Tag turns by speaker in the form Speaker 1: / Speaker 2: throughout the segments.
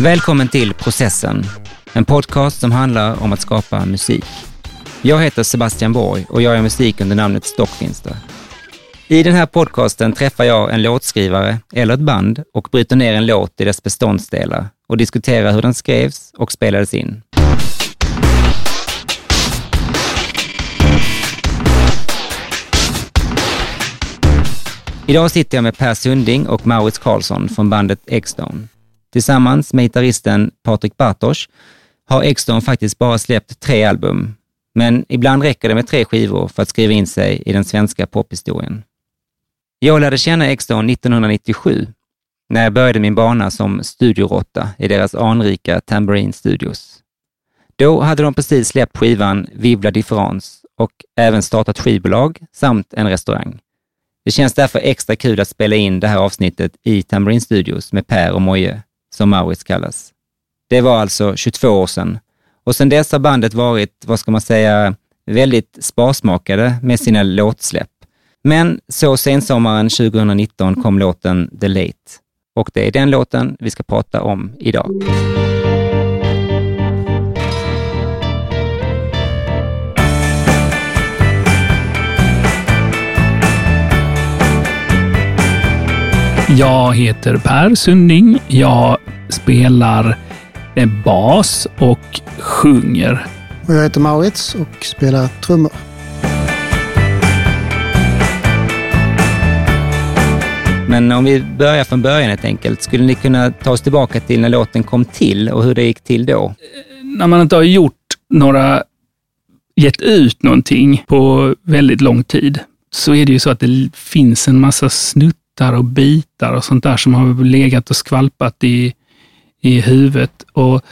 Speaker 1: Välkommen till Processen, en podcast som handlar om att skapa musik. Jag heter Sebastian Borg och jag gör musik under namnet Stockfinster. I den här podcasten träffar jag en låtskrivare eller ett band och bryter ner en låt i dess beståndsdelar och diskuterar hur den skrevs och spelades in. Idag sitter jag med Per Sunding och Maurits Karlsson från bandet Eggstone. Tillsammans med gitarristen Patrik Bartosz har Eggstone faktiskt bara släppt tre album, men ibland räcker det med tre skivor för att skriva in sig i den svenska pophistorien. Jag lärde känna Eggstone 1997 när jag började min bana som studioråtta i deras anrika Tambourine Studios. Då hade de precis släppt skivan Vivla Difference och även startat skivbolag samt en restaurang. Det känns därför extra kul att spela in det här avsnittet i Tambourine Studios med Per och Moje, som Maurits kallas. Det var alltså 22 år sedan och sedan dess har bandet varit, vad ska man säga, väldigt sparsmakade med sina låtsläpp. Men så sensommaren 2019 kom låten The Late och det är den låten vi ska prata om idag.
Speaker 2: Jag heter Per Sunding. Jag spelar bas och sjunger.
Speaker 3: Och jag heter Maurits och spelar trummor.
Speaker 1: Men om vi börjar från början helt enkelt, skulle ni kunna ta oss tillbaka till när låten kom till och hur det gick till då?
Speaker 2: När man inte har gjort några, gett ut någonting på väldigt lång tid, så är det ju så att det finns en massa snuttar och bitar och sånt där som har legat och skvalpat i, i huvudet. Och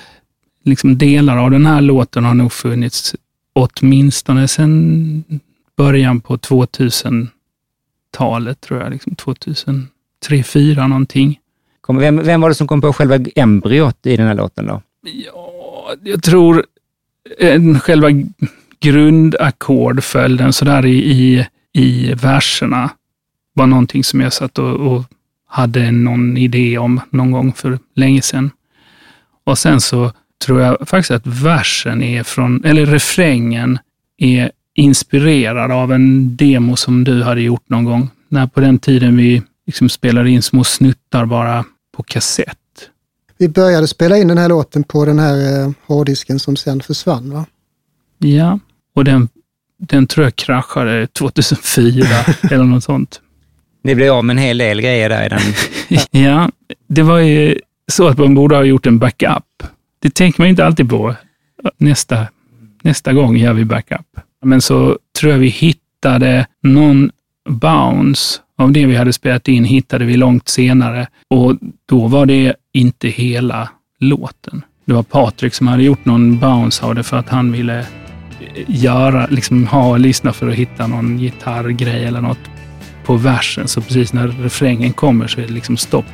Speaker 2: liksom delar av den här låten har nog funnits åtminstone sedan början på 2000-talet, tror jag. Liksom 2003, 2004 någonting.
Speaker 1: Vem, vem var det som kom på själva embryot i den här låten då?
Speaker 2: Ja, jag tror själva grundackordföljden sådär i, i, i verserna var någonting som jag satt och, och hade någon idé om någon gång för länge sedan. Och sen så tror jag faktiskt att versen är från, eller refrängen är inspirerad av en demo som du hade gjort någon gång. När på den tiden vi liksom spelade in små snuttar bara på kassett.
Speaker 3: Vi började spela in den här låten på den här eh, hårddisken som sen försvann va?
Speaker 2: Ja, och den, den tror jag kraschade 2004 eller något sånt.
Speaker 1: Ni blev av med en hel del grejer där i den.
Speaker 2: ja, det var ju så att man borde ha gjort en backup. Det tänker man inte alltid på. Nästa, nästa gång gör vi backup. Men så tror jag vi hittade någon bounce av det vi hade spelat in hittade vi långt senare och då var det inte hela låten. Det var Patrik som hade gjort någon bounce av det för att han ville göra, liksom ha, och lyssna för att hitta någon gitarrgrej eller något på versen. Så precis när refrängen kommer så är det liksom stopp.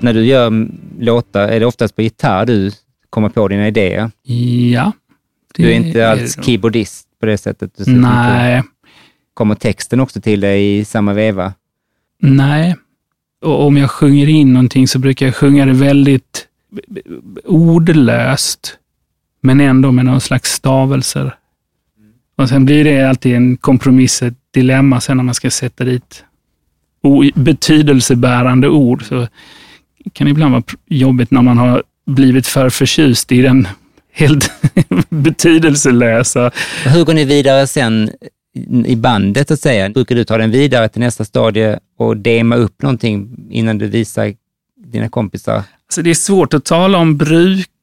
Speaker 1: När du gör låtar, är det oftast på gitarr du kommer på dina idéer?
Speaker 2: Ja.
Speaker 1: Du är inte alls keyboardist på det sättet? Du
Speaker 2: Nej.
Speaker 1: Kommer texten också till dig i samma veva?
Speaker 2: Nej. Och om jag sjunger in någonting så brukar jag sjunga det väldigt ordlöst, men ändå med någon slags stavelser. Och sen blir det alltid en kompromiss, ett dilemma sen när man ska sätta dit betydelsebärande ord. Så kan ibland vara jobbigt när man har blivit för förtjust i den helt betydelselösa.
Speaker 1: Hur går ni vidare sen i bandet, att säga? Brukar du ta den vidare till nästa stadie och dema upp någonting innan du visar dina kompisar?
Speaker 2: Alltså det är svårt att tala om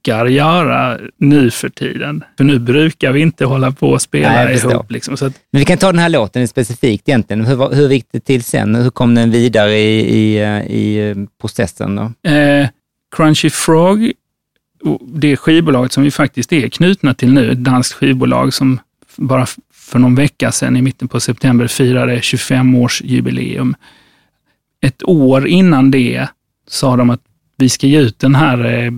Speaker 2: brukar göra nu för tiden. För nu brukar vi inte hålla på och spela Nej, ihop. Liksom, att...
Speaker 1: Men vi kan ta den här låten specifikt egentligen. Hur, hur gick det till sen? Hur kom den vidare i, i, i processen? Då?
Speaker 2: Eh, Crunchy Frog, det skivbolaget som vi faktiskt är knutna till nu, ett danskt skivbolag som bara för någon vecka sedan i mitten på september firade 25-årsjubileum. Ett år innan det sa de att vi ska ge ut den här,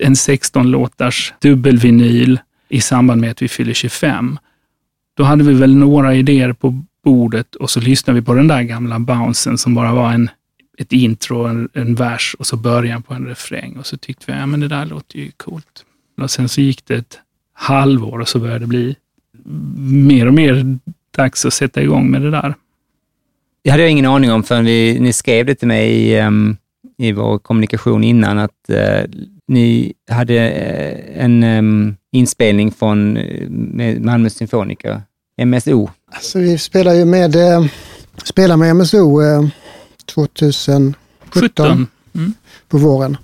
Speaker 2: en 16-låtars dubbelvinyl i samband med att vi fyller 25. Då hade vi väl några idéer på bordet och så lyssnade vi på den där gamla bouncen som bara var en, ett intro, en, en vers och så början på en refräng. Och så tyckte vi, ja men det där låter ju coolt. Och sen så gick det ett halvår och så började det bli mer och mer dags att sätta igång med det där.
Speaker 1: Det hade jag ingen aning om förrän vi, ni skrev det till mig i, um, i vår kommunikation innan, att uh, ni hade uh, en um, inspelning från med Malmö Symfoniker, MSO.
Speaker 3: Alltså vi spelar ju med, eh, spelar med MSO eh, 2017
Speaker 2: 17. Mm.
Speaker 3: på våren.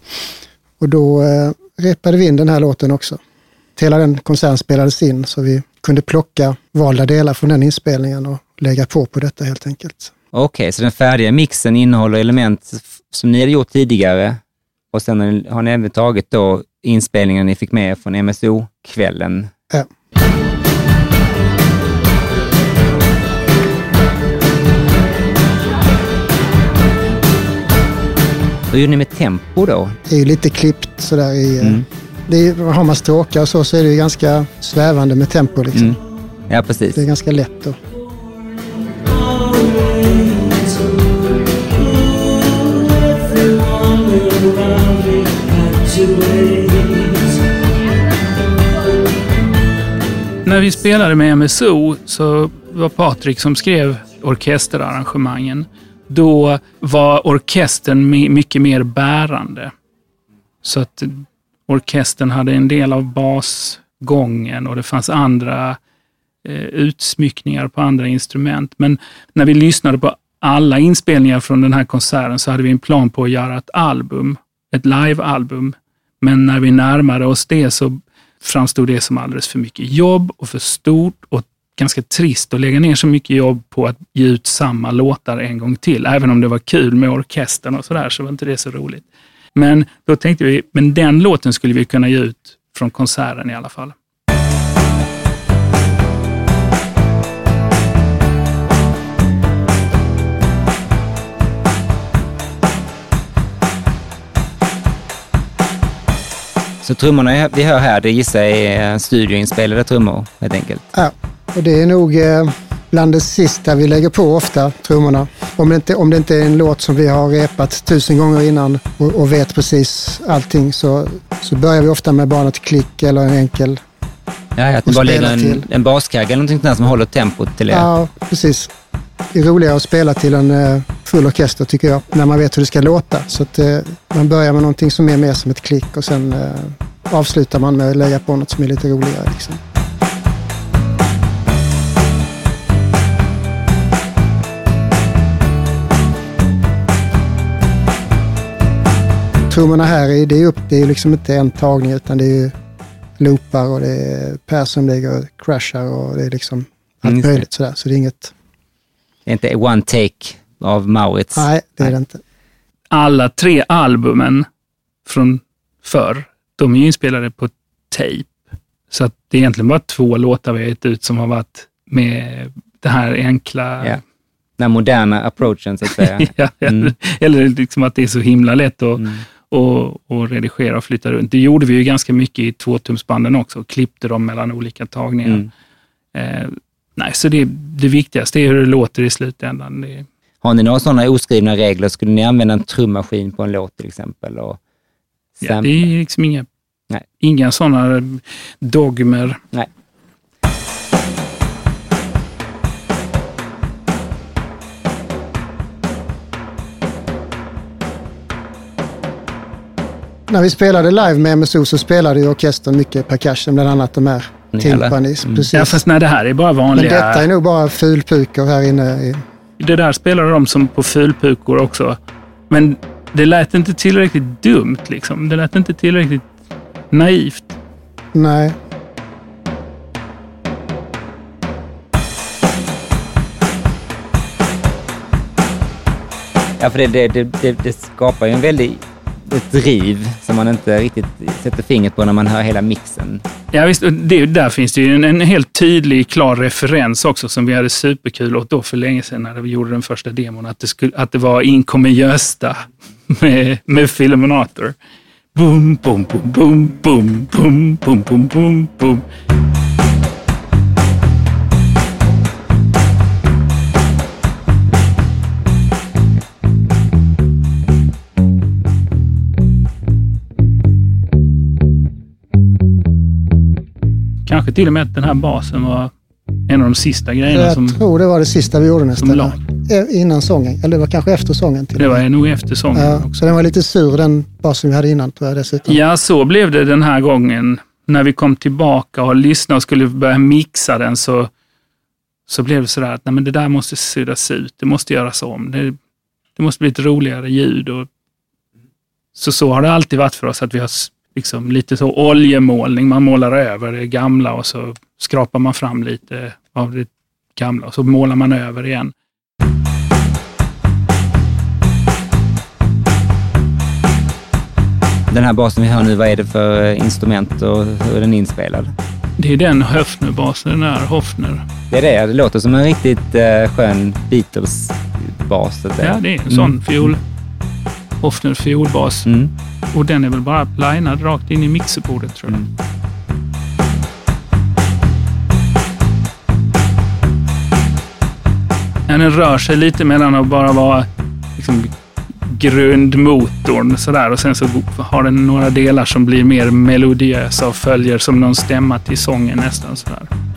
Speaker 3: Och då eh, repade vi in den här låten också. Hela den konserten spelades in så vi kunde plocka valda delar från den inspelningen och lägga på på detta helt enkelt.
Speaker 1: Okej, så den färdiga mixen innehåller element som ni hade gjort tidigare och sen har ni- även tagit då inspelningen ni fick med från MSO-kvällen.
Speaker 3: Ja.
Speaker 1: Hur gjorde ni med tempo då?
Speaker 3: Det är ju lite klippt sådär i... eh,
Speaker 1: Mm.
Speaker 3: Det är, har man stråkar och så, så är det ju ganska svävande med tempo liksom.
Speaker 1: Mm. Ja, precis.
Speaker 3: Det är ganska lätt att
Speaker 2: När vi spelade med MSO så var Patrik som skrev orkesterarrangemangen. Då var orkestern mycket mer bärande. Så att orkestern hade en del av basgången och det fanns andra eh, utsmyckningar på andra instrument. Men när vi lyssnade på alla inspelningar från den här konserten så hade vi en plan på att göra ett album, ett live-album. Men när vi närmade oss det så framstod det som alldeles för mycket jobb och för stort och ganska trist att lägga ner så mycket jobb på att ge ut samma låtar en gång till. Även om det var kul med orkestern och sådär så var inte det så roligt. Men då tänkte vi, men den låten skulle vi kunna ge ut från konserten i alla fall.
Speaker 1: Så trummorna vi hör här, det gissar jag är studioinspelade trummor helt enkelt.
Speaker 3: Ja, och det är nog eh, bland det sista vi lägger på ofta, trummorna. Om det inte, om det inte är en låt som vi har repat tusen gånger innan och, och vet precis allting så, så börjar vi ofta med bara något klick eller en enkel...
Speaker 1: Ja, att ni bara lägger en, en baskagge eller någonting där som håller tempot till er.
Speaker 3: Ja, precis. Det är roligare att spela till en eh, full orkester tycker jag, när man vet hur det ska låta. Så att eh, man börjar med någonting som är mer som ett klick och sen eh, avslutar man med att lägga på något som är lite roligare. Liksom. Trummorna här, är, det är upp, det är liksom inte en tagning utan det är ju loopar och det är Per som ligger och crashar och det är liksom allt
Speaker 1: Mm, just det.
Speaker 3: möjligt sådär. Så det är inget,
Speaker 1: Det är inte one take av Maurits.
Speaker 3: nej det är
Speaker 1: Nej.
Speaker 3: det inte.
Speaker 2: Alla tre albumen från förr, de är ju inspelade på tape. Så att det är egentligen bara två låtar vi har gett ut som har varit med det här enkla
Speaker 1: Ja. Den moderna approachen så att säga.
Speaker 2: Ja,
Speaker 1: Mm.
Speaker 2: Eller liksom att det är så himla lätt att,
Speaker 1: Mm.
Speaker 2: Att, att redigera och flytta runt. Det gjorde vi ju ganska mycket i tvåtumsbanden också, och klippte dem mellan olika tagningar.
Speaker 1: Mm.
Speaker 2: Eh, nej, så det, det viktigaste är hur det låter i slutändan. Det,
Speaker 1: Har ni några sådana oskrivna regler? Skulle ni använda en trummaskin på en låt till exempel? Och
Speaker 2: ja, det är liksom inga,
Speaker 1: Nej.
Speaker 2: inga sådana dogmer.
Speaker 1: Nej.
Speaker 3: När vi spelade live med MSO så spelade ju orkestern mycket percussion, bland annat de här timpanis.
Speaker 1: Mm.
Speaker 3: Precis.
Speaker 2: Ja, fast nej, det här är bara
Speaker 3: Men
Speaker 2: vanliga...
Speaker 3: detta är nog bara fulpukor här inne. I,
Speaker 2: Det där spelar de som på fulpukor också. Men det lät inte tillräckligt dumt. Liksom. Det lät inte tillräckligt naivt.
Speaker 3: nej,
Speaker 1: Ja, för det, det, det, det, det skapar ju en väldig ett driv som man inte riktigt sätter fingret på när man hör hela mixen.
Speaker 2: Ja, visst, och det, där finns det ju en, en helt tydlig, klar referens också som vi hade superkul åt då för länge sedan när vi gjorde den första demon. Att det, skulle, att det var In kommer Gösta med, med Filmonator. Boom, boom, boom, boom, boom, boom, boom, boom, boom, boom. Kanske till och med att den här basen var en av de sista grejerna
Speaker 3: Jag
Speaker 2: som...
Speaker 3: tror det var det sista vi gjorde nästan. Eh, Innan sången, eller det var kanske efter sången. Till
Speaker 2: Det var nog efter sången
Speaker 3: ja,
Speaker 2: också.
Speaker 3: så den var lite sur den basen vi hade innan tror jag dessutom.
Speaker 2: Ja, så blev det den här gången. När vi kom tillbaka och lyssnade och skulle börja mixa den så, så blev det sådär att nej, men det där måste suddas ut. Det måste göras om. Det, det måste bli ett roligare ljud. Och, så så har det alltid varit för oss, att vi har liksom lite så oljemålning. Man målar över det gamla och så skrapar man fram lite av det gamla och så målar man över igen.
Speaker 1: Den här basen vi hör nu, vad är det för eh, instrument och hur är den inspelad?
Speaker 2: Det är den Höfner-basen, den där Hofner.
Speaker 1: Det är det, det låter som en riktigt eh, skön Beatles-bas.
Speaker 2: Ja, det är en sån
Speaker 1: Mm.
Speaker 2: fiol. Hofner fiolbas.
Speaker 1: Mm.
Speaker 2: Och den är väl bara linad rakt in i mixerbordet tror jag.
Speaker 1: Mm.
Speaker 2: Men den rör sig lite mellan att bara vara liksom, grundmotorn sådär och sen så har den några delar som blir mer melodiösa och följer som någon stämma till sången nästan sådär.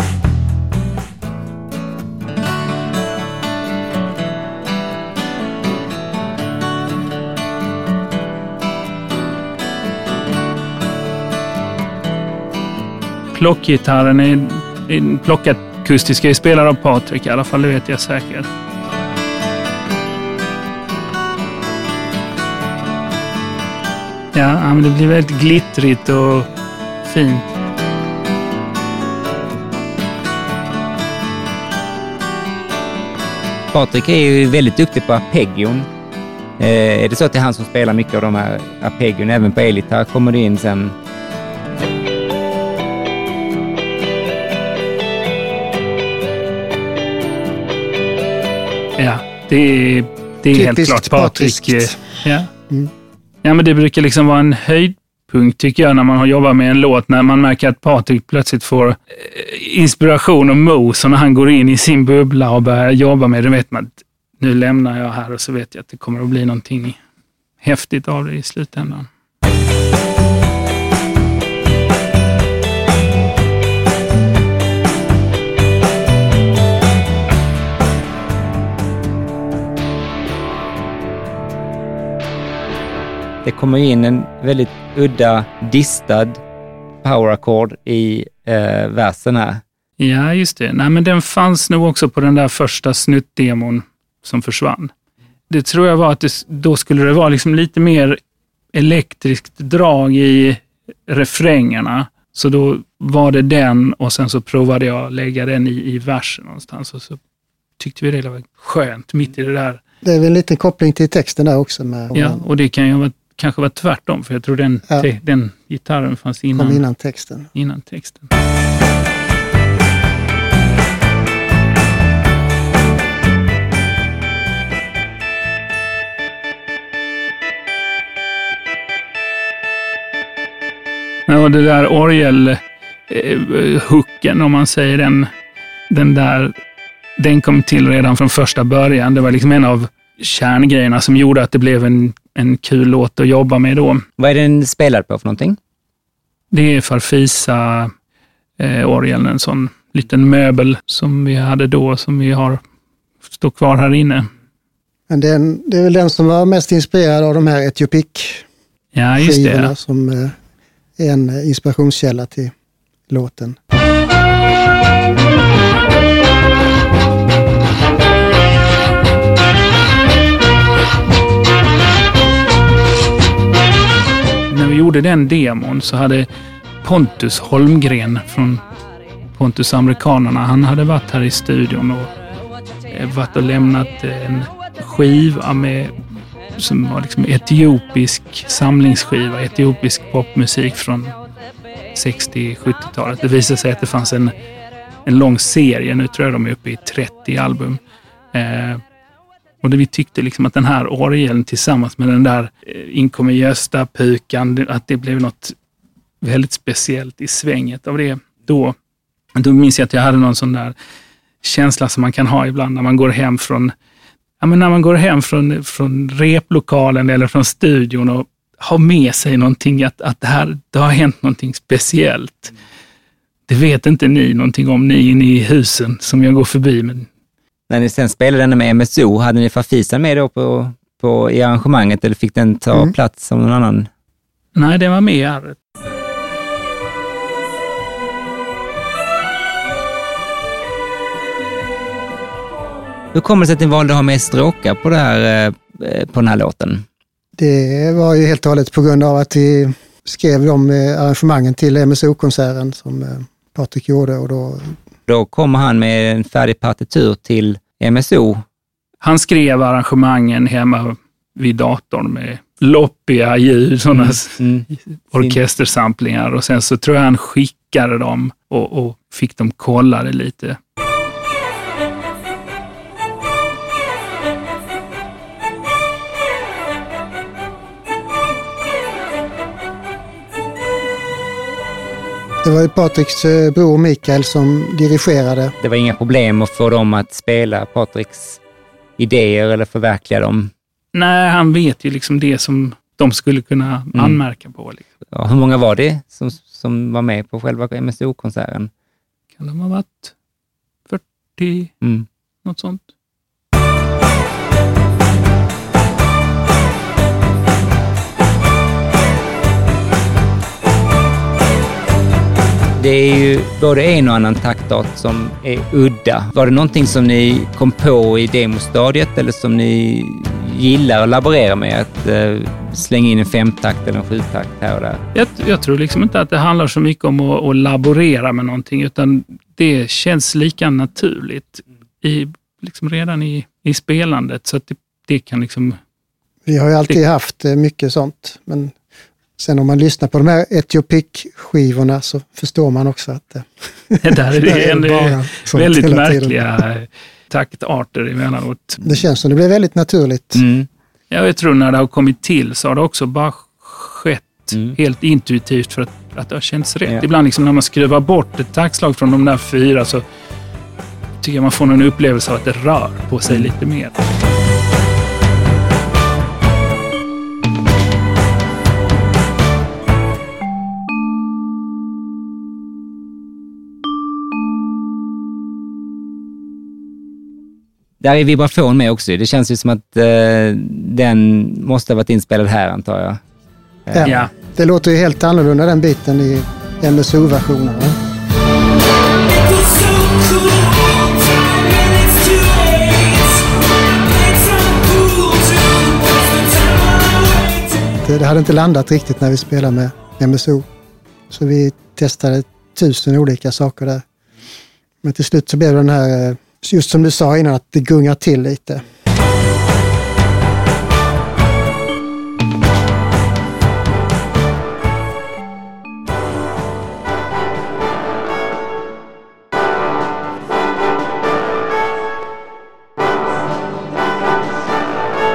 Speaker 2: Plockgitarren är, en plockakustiska är spelad av Patrik i alla fall, det vet jag säkert. Ja, ja, men det blir väldigt glittrigt och fint.
Speaker 1: Patrik är ju väldigt duktig på arpeggion. Eh, är det så att det är han som spelar mycket av de här arpeggion? Även på elgitarr kommer det in sen
Speaker 2: Ja, det är, det är helt klart Patrik.
Speaker 3: patriskt.
Speaker 2: Ja.
Speaker 3: Mm.
Speaker 2: ja, men det brukar liksom vara en höjdpunkt tycker jag när man har jobbat med en låt, när man märker att Patrik plötsligt får eh, inspiration och mos och när han går in i sin bubbla och börjar jobba med det, vet man att nu lämnar jag här och så vet jag att det kommer att bli någonting häftigt av det i slutändan.
Speaker 1: Det kommer in en väldigt udda distad powerackord i eh, versen här.
Speaker 2: Ja, just det. Nej, men den fanns nog också på den där första snuttdemon som försvann. Det tror jag var att det, då skulle det vara liksom lite mer elektriskt drag i refrängerna. Så då var det den och sen så provade jag lägga den i, i versen någonstans och så tyckte vi det var skönt mitt i det där.
Speaker 3: Det är väl en liten koppling till texten där också. Med,
Speaker 2: Ja, och det kan ju vara, kanske vara tvärtom, för jag tror den,
Speaker 3: Ja.
Speaker 2: te, den gitarren fanns
Speaker 3: kom
Speaker 2: innan,
Speaker 3: innan texten.
Speaker 2: innan texten. Ja, det där orgelhooken, om man säger den, den där, den kom till redan från första början. Det var liksom en av kärngrejerna som gjorde att det blev en, en kul låt att jobba med då.
Speaker 1: Vad är den spelad på för någonting?
Speaker 2: Det är Farfisa eh, orgeln, en sån liten möbel som vi hade då, som vi har står kvar här inne.
Speaker 3: Men det är, en, det är väl den som var mest inspirerad av de här
Speaker 2: Ja, just
Speaker 3: Etiopik-skivorna
Speaker 2: det.
Speaker 3: som eh, är en inspirationskälla till låten.
Speaker 2: Gjorde den demon så hade Pontus Holmgren från Pontus Amerikanerna, han hade varit här i studion och eh, varit och lämnat eh, en skiva med som var liksom etiopisk samlingsskiva, etiopisk popmusik från 60-70-talet. Det visade sig att det fanns en, en lång serie, nu tror jag de är uppe i 30 album. Eh, och det vi tyckte liksom att den här orgeln tillsammans med den där eh, Inkommer Gösta-pukan, att det blev något väldigt speciellt i svänget av det då. Då minns jag att jag hade någon sån där känsla som man kan ha ibland när man går hem från ja, men när man går hem från, från replokalen eller från studion och har med sig någonting, att, att det, här, det har hänt någonting speciellt. Det vet inte ni någonting om, ni inne i husen som jag går förbi. Men...
Speaker 1: När ni sen spelade den med MSO, hade ni Farfisa med då på, på, i arrangemanget eller fick den ta
Speaker 3: Mm.
Speaker 1: plats som någon annan?
Speaker 2: Nej, det var med i arret.
Speaker 1: Hur kommer det sig att ni valde att ha med stråkar på, det här, eh, på den här låten?
Speaker 3: Det var ju helt och hållet på grund av att vi skrev de eh, arrangemangen till MSO-konserten som eh, Patrik gjorde och då
Speaker 1: Då kommer han med en färdig partitur till MSO.
Speaker 2: Han skrev arrangemangen hemma vid datorn med loppiga ljud, sådana
Speaker 1: Mm.
Speaker 2: orkestersamplingar och sen så tror jag han skickade dem och, och fick dem kollade lite.
Speaker 3: Det var ju Patriks eh, bror Mikael som dirigerade.
Speaker 1: Det var inga problem att få dem att spela Patriks idéer eller förverkliga dem.
Speaker 2: Nej, han vet ju liksom det som de skulle kunna anmärka på. Liksom.
Speaker 1: Ja, hur många var det som, som var med på själva MSO-konserten?
Speaker 2: Kan de ha varit 40,
Speaker 1: Mm.
Speaker 2: något sånt?
Speaker 1: Det är ju både en och annan taktart som är udda. Var det någonting som ni kom på i demostadiet eller som ni gillar att laborera med? Att eh, slänga in en femtakt eller en sjutakt här och där?
Speaker 2: Jag, jag tror liksom inte att det handlar så mycket om att, att laborera med någonting, utan det känns lika naturligt i, liksom redan i, i spelandet. Så att det, det kan liksom...
Speaker 3: Vi har ju alltid haft eh, mycket sånt. Men sen om man lyssnar på de här Etiopik-skivorna så förstår man också att eh,
Speaker 2: Det där är det en,
Speaker 3: bara
Speaker 2: väldigt märkliga taktarter emellanåt.
Speaker 3: Det känns som det blir väldigt naturligt.
Speaker 1: Mm.
Speaker 2: Ja, jag tror när det har kommit till så har det också bara skett
Speaker 1: Mm.
Speaker 2: helt intuitivt för att, att det har känts rätt.
Speaker 1: Ja.
Speaker 2: Ibland liksom när man skruvar bort ett taktslag från de där fyra så tycker jag man får en upplevelse av att det rör på sig lite mer.
Speaker 1: Där är vibrafon med också. Det känns ju som att eh, den måste ha varit inspelad här antar jag.
Speaker 3: Ja.
Speaker 2: Ja.
Speaker 3: Det låter ju helt annorlunda den biten i MSO-versionen. det hade inte landat riktigt när vi spelade med MSO. Så vi testade tusen olika saker där. Men till slut så blev det den här, eh, just som du sa innan, att det gungar till lite.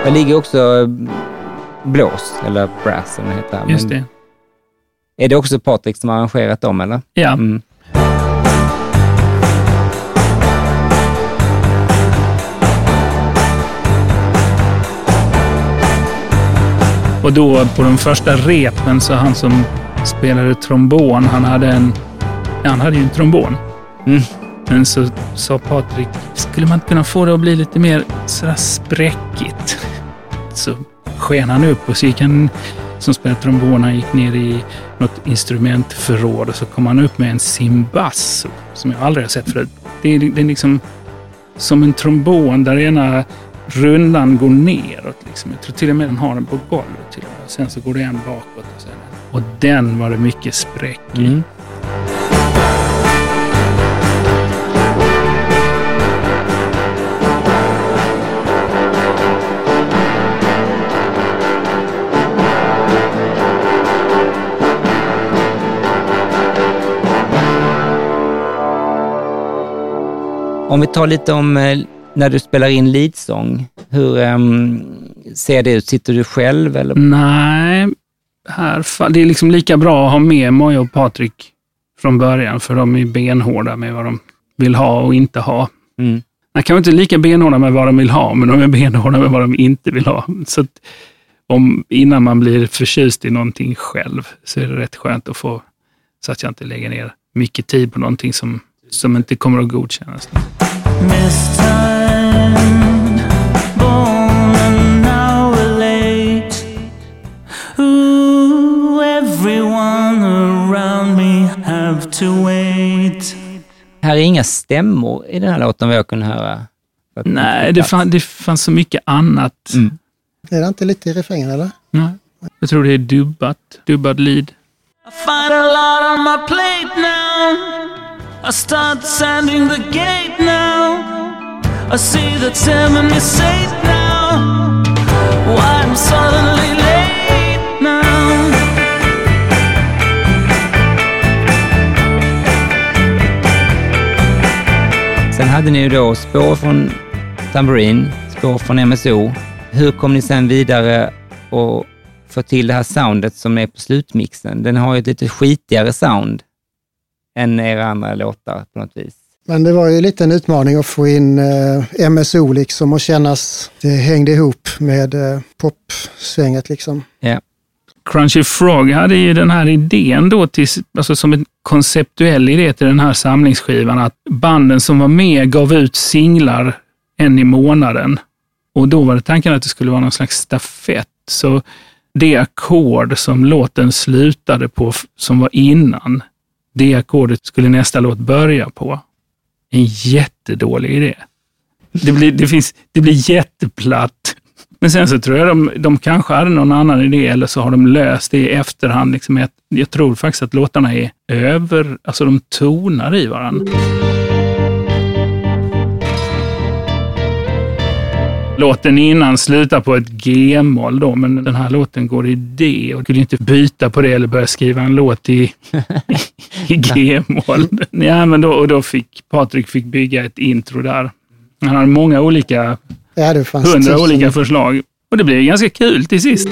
Speaker 1: Det ligger också blås, eller brass som det heter.
Speaker 2: Just det.
Speaker 1: Är det också Patrik som har arrangerat dem eller?
Speaker 2: Ja.
Speaker 1: Mm.
Speaker 2: Och då på de första repen så han som spelade trombon, han hade en... Han hade ju en trombon.
Speaker 1: Mm.
Speaker 2: Men så sa Patrik, skulle man inte kunna få det att bli lite mer sådär spräckigt? Så sken han upp och så gick han, som spelade trombon, han gick ner i något instrumentförråd och så kom han upp med en simbasso som jag aldrig har sett förut. Det är, det är liksom som en trombon där ena rundan går neråt. Liksom. Jag tror till och med den har den på golvet. Till och med. Sen så går det en bakåt. Och, sen. och den var det mycket spräck i.
Speaker 1: Mm. Om vi tar lite om eh, när du spelar in leadsång. Hur ehm, ser det ut? Sitter du själv eller?
Speaker 2: Nej, här, det är liksom lika bra att ha med Moja och Patrik från början, för de är benhårda med vad de vill ha och inte ha.
Speaker 1: Mm.
Speaker 2: De kan inte lika benhårda med vad de vill ha, men de är benhårda med vad de inte vill ha. Så att om, innan man blir förtjust i någonting själv, så är det rätt skönt att få, så att jag inte lägger ner mycket tid på någonting som, som inte kommer att godkännas.
Speaker 4: Mistimed, to wait.
Speaker 1: Här är inga stämmor i den här låten vad jag kunde höra.
Speaker 2: Nej, det, fann, det fanns så mycket annat.
Speaker 1: Mm.
Speaker 3: Är det inte lite i refrängen eller?
Speaker 2: Nej. Jag tror det är dubbat, dubbad lead.
Speaker 4: I find a lot on my plate now. I start sanding the gate now. I see that seven is eight now. Why I'm suddenly
Speaker 1: hade ni ju då spår från Tambourine, spår från MSO. Hur kom ni sen vidare och få till det här soundet som är på slutmixen? Den har ju ett lite skitigare sound än era andra låtar på något vis.
Speaker 3: Men det var ju lite en utmaning att få in eh, MSO liksom och kännas, det hängde ihop med eh, popsvänget liksom.
Speaker 1: Ja.
Speaker 2: Crunchy Frog hade ju den här idén då, till, alltså som en konceptuell idé till den här samlingsskivan, att banden som var med gav ut singlar en i månaden. Och då var det tanken att det skulle vara någon slags stafett. Så det ackord som låten slutade på, som var innan, det ackordet skulle nästa låt börja på. En jättedålig idé. Det blir, det finns, det blir jätteplatt. Men sen så tror jag de, de kanske hade någon annan idé eller så har de löst det i efterhand. Liksom jag, jag tror faktiskt att låtarna är över, alltså de tonar i varandra. Låten innan slutar på ett G-moll då, men den här låten går i D och skulle inte byta på det eller börja skriva en låt i, i G-moll. Ja, men då, och då fick Patrik fick bygga ett intro där. Han hade många olika
Speaker 3: Ja, det fanns
Speaker 2: hundra olika förslag. Och det blev ganska kul till sist.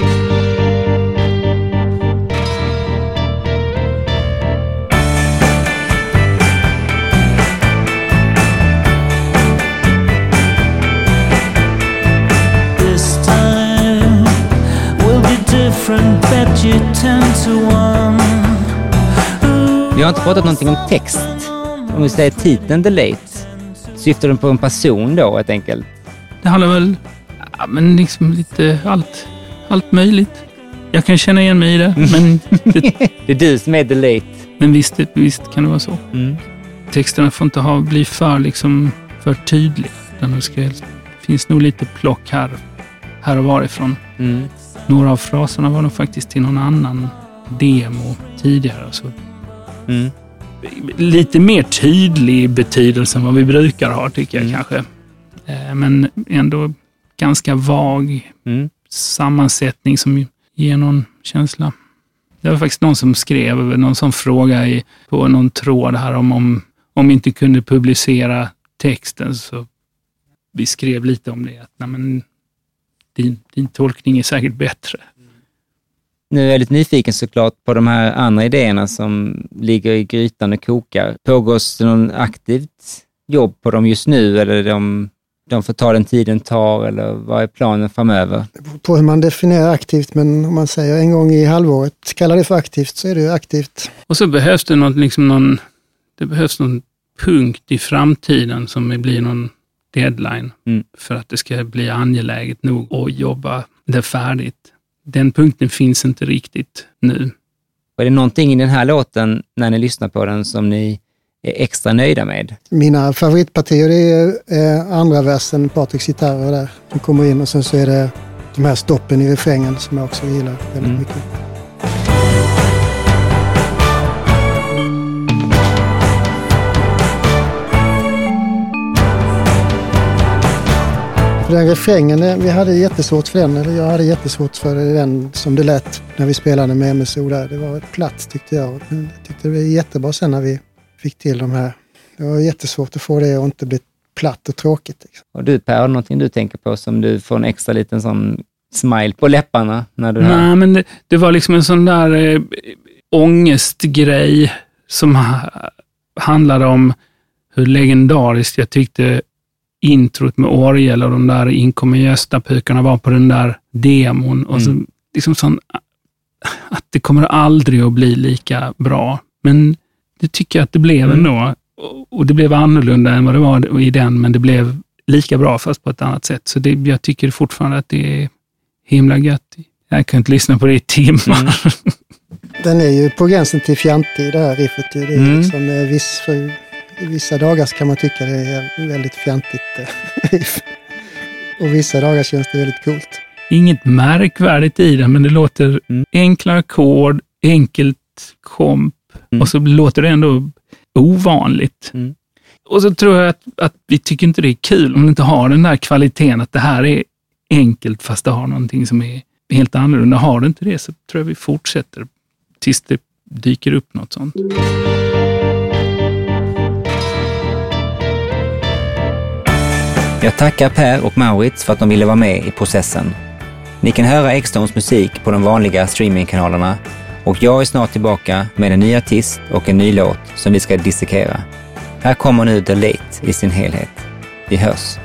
Speaker 1: Vi har inte pratat någonting om text. Om vi säger titeln Delate, syftar den på en person då helt enkelt?
Speaker 2: Det handlar väl ja, men liksom lite allt, allt möjligt. Jag kan känna igen mig i det, men, det,
Speaker 1: Det är du som är Delate.
Speaker 2: men visst, visst kan det vara så.
Speaker 1: Mm.
Speaker 2: Texterna får inte ha, bli för, liksom, för tydliga. Det finns nog lite plock här, här och varifrån.
Speaker 1: Mm.
Speaker 2: Några av fraserna var nog faktiskt till någon annan demo tidigare. Så
Speaker 1: Mm.
Speaker 2: lite mer tydlig betydelse än vad vi brukar ha, tycker jag
Speaker 1: Mm.
Speaker 2: kanske. Eh, Men ändå ganska vag
Speaker 1: Mm.
Speaker 2: sammansättning som ger någon känsla. Det var faktiskt någon som skrev, någon som frågade i, på någon tråd här om, om, om vi inte kunde publicera texten. Så vi skrev lite om det. Att, nej, men, din, din tolkning är säkert bättre.
Speaker 1: Nu är jag lite nyfiken såklart på de här andra idéerna som ligger i grytan och kokar. Pågår det någon aktivt jobb på dem just nu eller de, de får ta den tiden tar eller vad är planen framöver?
Speaker 3: På hur man definierar aktivt, men om man säger en gång i halvåret, kallar det för aktivt, så är det ju aktivt.
Speaker 2: Och så behövs det något, liksom någon, det behövs någon punkt i framtiden som blir någon deadline
Speaker 1: Mm.
Speaker 2: för att det ska bli angeläget nog att jobba det färdigt. Den punkten finns inte riktigt nu.
Speaker 1: Är det någonting i den här låten, när ni lyssnar på den, som ni är extra nöjda med?
Speaker 3: Mina favoritpartier är eh, andra versen, Patriks gitarrer där, som kommer in och sen så är det de här stoppen i refrängen som jag också gillar väldigt
Speaker 1: Mm.
Speaker 3: mycket. Den refrängen, eh, vi hade jättesvårt för den, eller jag hade jättesvårt för den som det lät när vi spelade med MSO där. Det var platt tyckte jag. Jag tyckte det var jättebra sen när vi fick till de här. Det var jättesvårt att få det att inte bli platt och tråkigt. Liksom.
Speaker 1: Och du Per, har du någonting du tänker på som du får en extra liten sån smile på läpparna när du hör?
Speaker 2: Nej, men det, det var liksom en sån där eh, ångestgrej som ha, handlade om hur legendariskt jag tyckte introt med orgel och de där inkommer Gösta-pukarna var på den där demon. Och så,
Speaker 1: Mm.
Speaker 2: liksom sån, att det kommer aldrig att bli lika bra. Men
Speaker 1: det tycker jag att det blev
Speaker 2: Mm.
Speaker 1: ändå. Och- Och det blev annorlunda än vad det var i den, men det blev lika bra fast på ett annat sätt. Så det, jag tycker fortfarande att det är himla gött. Jag kan inte lyssna på det i timmar.
Speaker 2: Mm.
Speaker 3: Den är ju på gränsen till fjantig det här riffet. Det är
Speaker 2: Mm.
Speaker 3: liksom, eh, viss, för, I vissa dagar kan man tycka det är väldigt fjantigt eh, riff. Och vissa dagar känns det väldigt coolt.
Speaker 1: Inget märkvärdigt i den, men det låter
Speaker 2: Mm.
Speaker 1: enkla ackord, enkelt komp
Speaker 2: Mm.
Speaker 1: och så låter det ändå ovanligt.
Speaker 2: Mm.
Speaker 1: Och så tror jag att, att vi tycker inte det är kul om det inte har den där kvaliteten att det här är enkelt fast det har någonting som är helt annorlunda. Har det inte det så tror jag vi fortsätter tills det dyker upp något sånt.
Speaker 2: Jag tackar Per och Maurits för att de ville vara med i processen. Ni kan höra X-Stones musik på de vanliga streamingkanalerna och jag är snart tillbaka med en ny artist och en ny låt som vi ska dissekera. Här kommer nu The Late i sin helhet. Vi hörs!